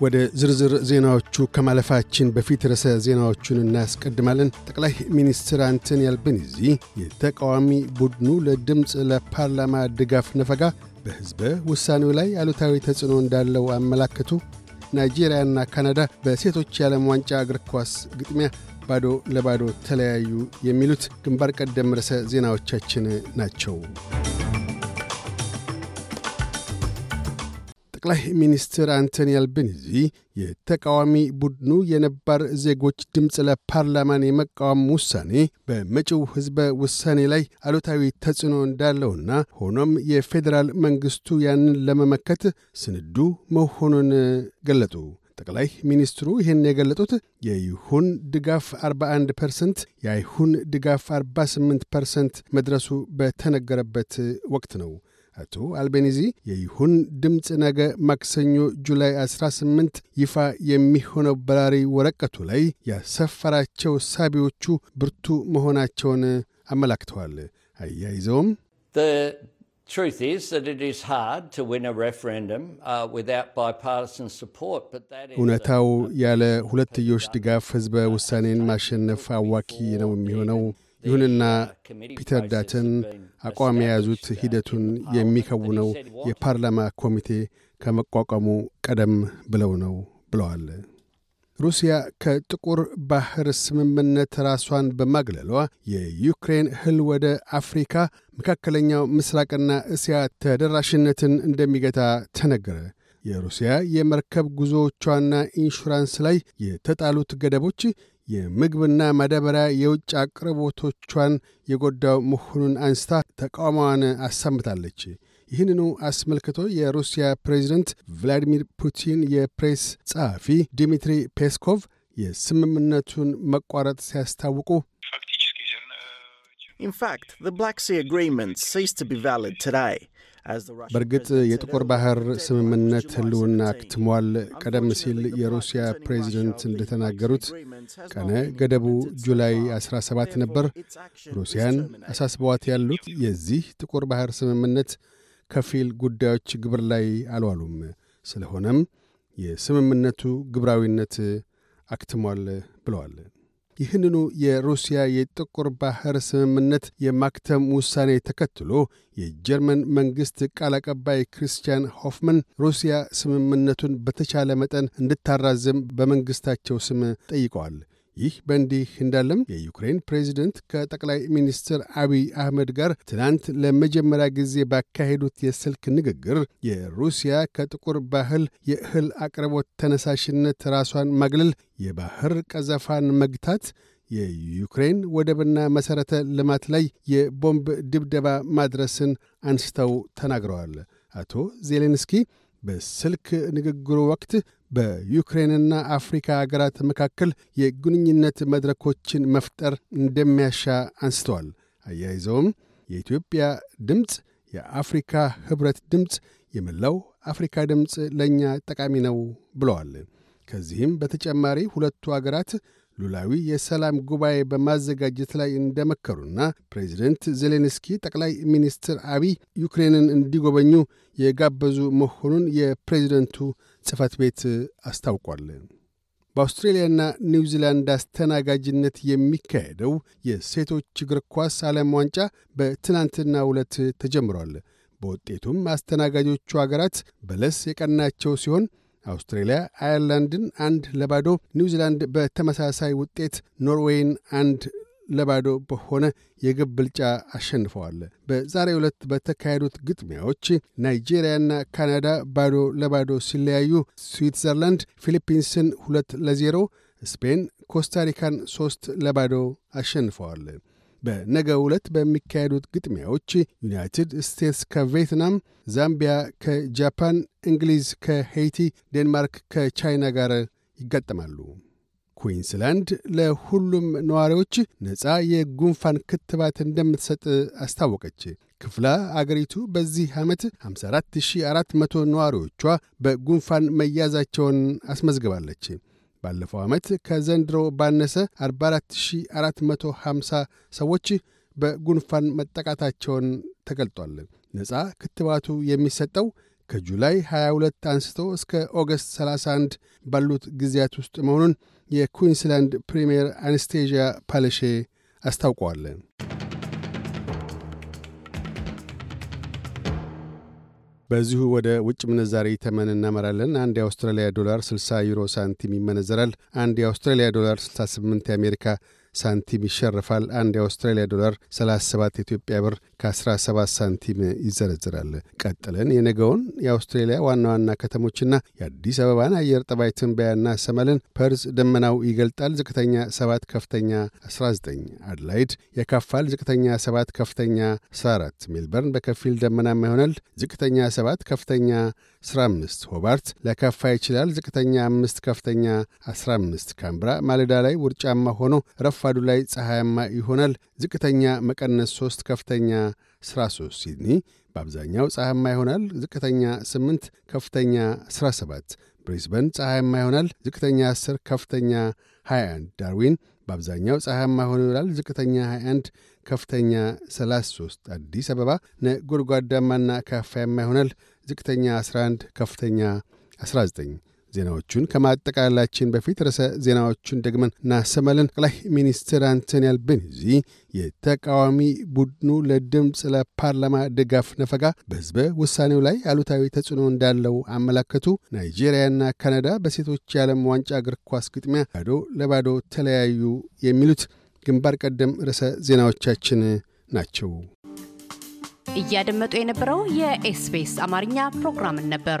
ወደ ዝርዝር ዜናዎቹ ከማለፋችን በፊት ርዕሰ ዜናዎቹን እናስቀድማለን። ጠቅላይ ሚኒስትር አንቶኒ አልቤኒዚ የተቃዋሚ ቡድኑ ለድምፅ ለፓርላማ ድጋፍ ነፈጋ በሕዝበ ውሳኔው ላይ አሉታዊ ተጽዕኖ እንዳለው አመላከቱ። ናይጄሪያና ካናዳ በሴቶች የዓለም ዋንጫ እግር ኳስ ግጥሚያ ባዶ ለባዶ ተለያዩ። የሚሉት ግንባር ቀደም ርዕሰ ዜናዎቻችን ናቸው። ጠቅላይ ሚኒስትር አንቶኒ አልቤኒዚ የተቃዋሚ ቡድኑ የነባር ዜጎች ድምፅ ለፓርላማን የመቃወም ውሳኔ በመጪው ሕዝበ ውሳኔ ላይ አሉታዊ ተጽዕኖ እንዳለውና ሆኖም የፌዴራል መንግሥቱ ያንን ለመመከት ስንዱ መሆኑን ገለጡ። ጠቅላይ ሚኒስትሩ ይህን የገለጡት የይሁን ድጋፍ 41 ፐርሰንት የአይሁን ድጋፍ 48 ፐርሰንት መድረሱ በተነገረበት ወቅት ነው። አቶ አልቤኒዚ የይሁን ድምፅ ነገ ማክሰኞ ጁላይ 18 ይፋ የሚሆነው በራሪ ወረቀቱ ላይ ያሰፈራቸው ሳቢዎቹ ብርቱ መሆናቸውን አመላክተዋል። አያይዘውም እውነታው ያለ ሁለትዮሽ ድጋፍ ሕዝበ ውሳኔን ማሸነፍ አዋኪ ነው የሚሆነው ይሁንና ፒተር ዳተን አቋም የያዙት ሂደቱን የሚከውነው የፓርላማ ኮሚቴ ከመቋቋሙ ቀደም ብለው ነው ብለዋል። ሩሲያ ከጥቁር ባህር ስምምነት ራሷን በማግለሏ የዩክሬን እህል ወደ አፍሪካ፣ መካከለኛው ምስራቅና እስያ ተደራሽነትን እንደሚገታ ተነገረ። የሩሲያ የመርከብ ጉዞዎቿና ኢንሹራንስ ላይ የተጣሉት ገደቦች የምግብና ማዳበሪያ የውጭ አቅርቦቶቿን የጎዳው መሆኑን አንስታ ተቃውሟዋን አሰምታለች። ይህንኑ አስመልክቶ የሩሲያ ፕሬዚደንት ቭላዲሚር ፑቲን የፕሬስ ጸሐፊ ዲሚትሪ ፔስኮቭ የስምምነቱን መቋረጥ ሲያስታውቁ በእርግጥ የጥቁር ባህር ስምምነት ሕልውና አክትሟል። ቀደም ሲል የሩሲያ ፕሬዚደንት እንደተናገሩት ቀነ ገደቡ ጁላይ 17 ነበር። ሩሲያን አሳስበዋት ያሉት የዚህ ጥቁር ባህር ስምምነት ከፊል ጉዳዮች ግብር ላይ አልዋሉም። ስለሆነም የስምምነቱ ግብራዊነት አክትሟል ብለዋል። ይህንኑ የሩሲያ የጥቁር ባህር ስምምነት የማክተም ውሳኔ ተከትሎ የጀርመን መንግሥት ቃል አቀባይ ክሪስቲያን ሆፍመን ሩሲያ ስምምነቱን በተቻለ መጠን እንድታራዝም በመንግሥታቸው ስም ጠይቀዋል። ይህ በእንዲህ እንዳለም የዩክሬን ፕሬዚደንት ከጠቅላይ ሚኒስትር አቢይ አህመድ ጋር ትናንት ለመጀመሪያ ጊዜ ባካሄዱት የስልክ ንግግር የሩሲያ ከጥቁር ባህር የእህል አቅርቦት ተነሳሽነት ራሷን ማግለል፣ የባህር ቀዘፋን መግታት፣ የዩክሬን ወደብና መሠረተ ልማት ላይ የቦምብ ድብደባ ማድረስን አንስተው ተናግረዋል። አቶ ዜሌንስኪ በስልክ ንግግሩ ወቅት በዩክሬንና አፍሪካ አገራት መካከል የግንኙነት መድረኮችን መፍጠር እንደሚያሻ አንስተዋል። አያይዘውም የኢትዮጵያ ድምፅ፣ የአፍሪካ ኅብረት ድምፅ፣ የመላው አፍሪካ ድምፅ ለእኛ ጠቃሚ ነው ብለዋል። ከዚህም በተጨማሪ ሁለቱ አገራት ሉላዊ የሰላም ጉባኤ በማዘጋጀት ላይ እንደመከሩና ፕሬዚደንት ዜሌንስኪ ጠቅላይ ሚኒስትር አቢይ ዩክሬንን እንዲጎበኙ የጋበዙ መሆኑን የፕሬዚደንቱ ጽሕፈት ቤት አስታውቋል። በአውስትሬልያና ኒውዚላንድ አስተናጋጅነት የሚካሄደው የሴቶች እግር ኳስ ዓለም ዋንጫ በትናንትና ዕለት ተጀምሯል። በውጤቱም አስተናጋጆቹ አገራት በለስ የቀናቸው ሲሆን አውስትሬልያ አየርላንድን አንድ ለባዶ፣ ኒውዚላንድ በተመሳሳይ ውጤት ኖርዌይን አንድ ለባዶ በሆነ የግብ ብልጫ አሸንፈዋል። በዛሬ ዕለት በተካሄዱት ግጥሚያዎች ናይጄሪያና ካናዳ ባዶ ለባዶ ሲለያዩ፣ ስዊትዘርላንድ ፊሊፒንስን ሁለት ለዜሮ፣ ስፔን ኮስታሪካን ሦስት ለባዶ አሸንፈዋል። በነገ ዕለት በሚካሄዱት ግጥሚያዎች ዩናይትድ ስቴትስ ከቪየትናም፣ ዛምቢያ ከጃፓን፣ እንግሊዝ ከሄይቲ፣ ዴንማርክ ከቻይና ጋር ይጋጠማሉ። ኩዊንስላንድ ለሁሉም ነዋሪዎች ነፃ የጉንፋን ክትባት እንደምትሰጥ አስታወቀች። ክፍለ አገሪቱ በዚህ ዓመት 54400 ነዋሪዎቿ በጉንፋን መያዛቸውን አስመዝግባለች። ባለፈው ዓመት ከዘንድሮ ባነሰ 44450 ሰዎች በጉንፋን መጠቃታቸውን ተገልጧል። ነፃ ክትባቱ የሚሰጠው ከጁላይ 22 አንስቶ እስከ ኦገስት 31 ባሉት ጊዜያት ውስጥ መሆኑን የኩዊንስላንድ ፕሪምየር አነስቴዥያ ፓለሼ አስታውቀዋል። በዚሁ ወደ ውጭ ምንዛሪ ተመን እናመራለን። አንድ የአውስትራሊያ ዶላር 60 ዩሮ ሳንቲም ይመነዘራል። አንድ የአውስትራሊያ ዶላር 68 የአሜሪካ ሳንቲም ይሸርፋል። አንድ የአውስትራሊያ ዶላር 37 የኢትዮጵያ ብር ከ17 ሳንቲም ይዘረዝራል። ቀጥለን የነገውን የአውስትሬሊያ ዋና ዋና ከተሞችና የአዲስ አበባን አየር ጠባይ ትንበያ እናሰማለን። ፐርዝ ደመናው ይገልጣል። ዝቅተኛ 7 ከፍተኛ 19። አድላይድ የካፋል። ዝቅተኛ 7 ከፍተኛ 14። ሜልበርን በከፊል ደመናማ ይሆናል። ዝቅተኛ 7 ከፍተኛ 15። ሆባርት ለከፋ ይችላል። ዝቅተኛ 5 ከፍተኛ 15። ካምብራ ማለዳ ላይ ውርጫማ ሆኖ ረፋዱ ላይ ፀሐያማ ይሆናል። ዝቅተኛ መቀነስ 3 ከፍተኛ 13። ሲድኒ በአብዛኛው ፀሐያማ ይሆናል። ዝቅተኛ 8 ከፍተኛ 17። ብሪስበን ፀሐያማ ይሆናል። ዝቅተኛ 10 ከፍተኛ 21። ዳርዊን በአብዛኛው ፀሐያማ ሆኖ ይውላል። ዝቅተኛ 21 ከፍተኛ 33። አዲስ አበባ ነጎድጓዳማና ካፋያማ ይሆናል። ዝቅተኛ 11 ከፍተኛ 19። ዜናዎቹን ከማጠቃላችን በፊት ርዕሰ ዜናዎቹን ደግመን እናሰማለን። ጠቅላይ ሚኒስትር አንቶኒ አልቤኒዚ የተቃዋሚ ቡድኑ ለድምፅ ለፓርላማ ድጋፍ ነፈጋ በሕዝበ ውሳኔው ላይ አሉታዊ ተጽዕኖ እንዳለው አመላከቱ። ናይጄሪያና ካናዳ በሴቶች የዓለም ዋንጫ እግር ኳስ ግጥሚያ ባዶ ለባዶ ተለያዩ። የሚሉት ግንባር ቀደም ርዕሰ ዜናዎቻችን ናቸው። እያደመጡ የነበረው የኤስቢኤስ አማርኛ ፕሮግራምን ነበር።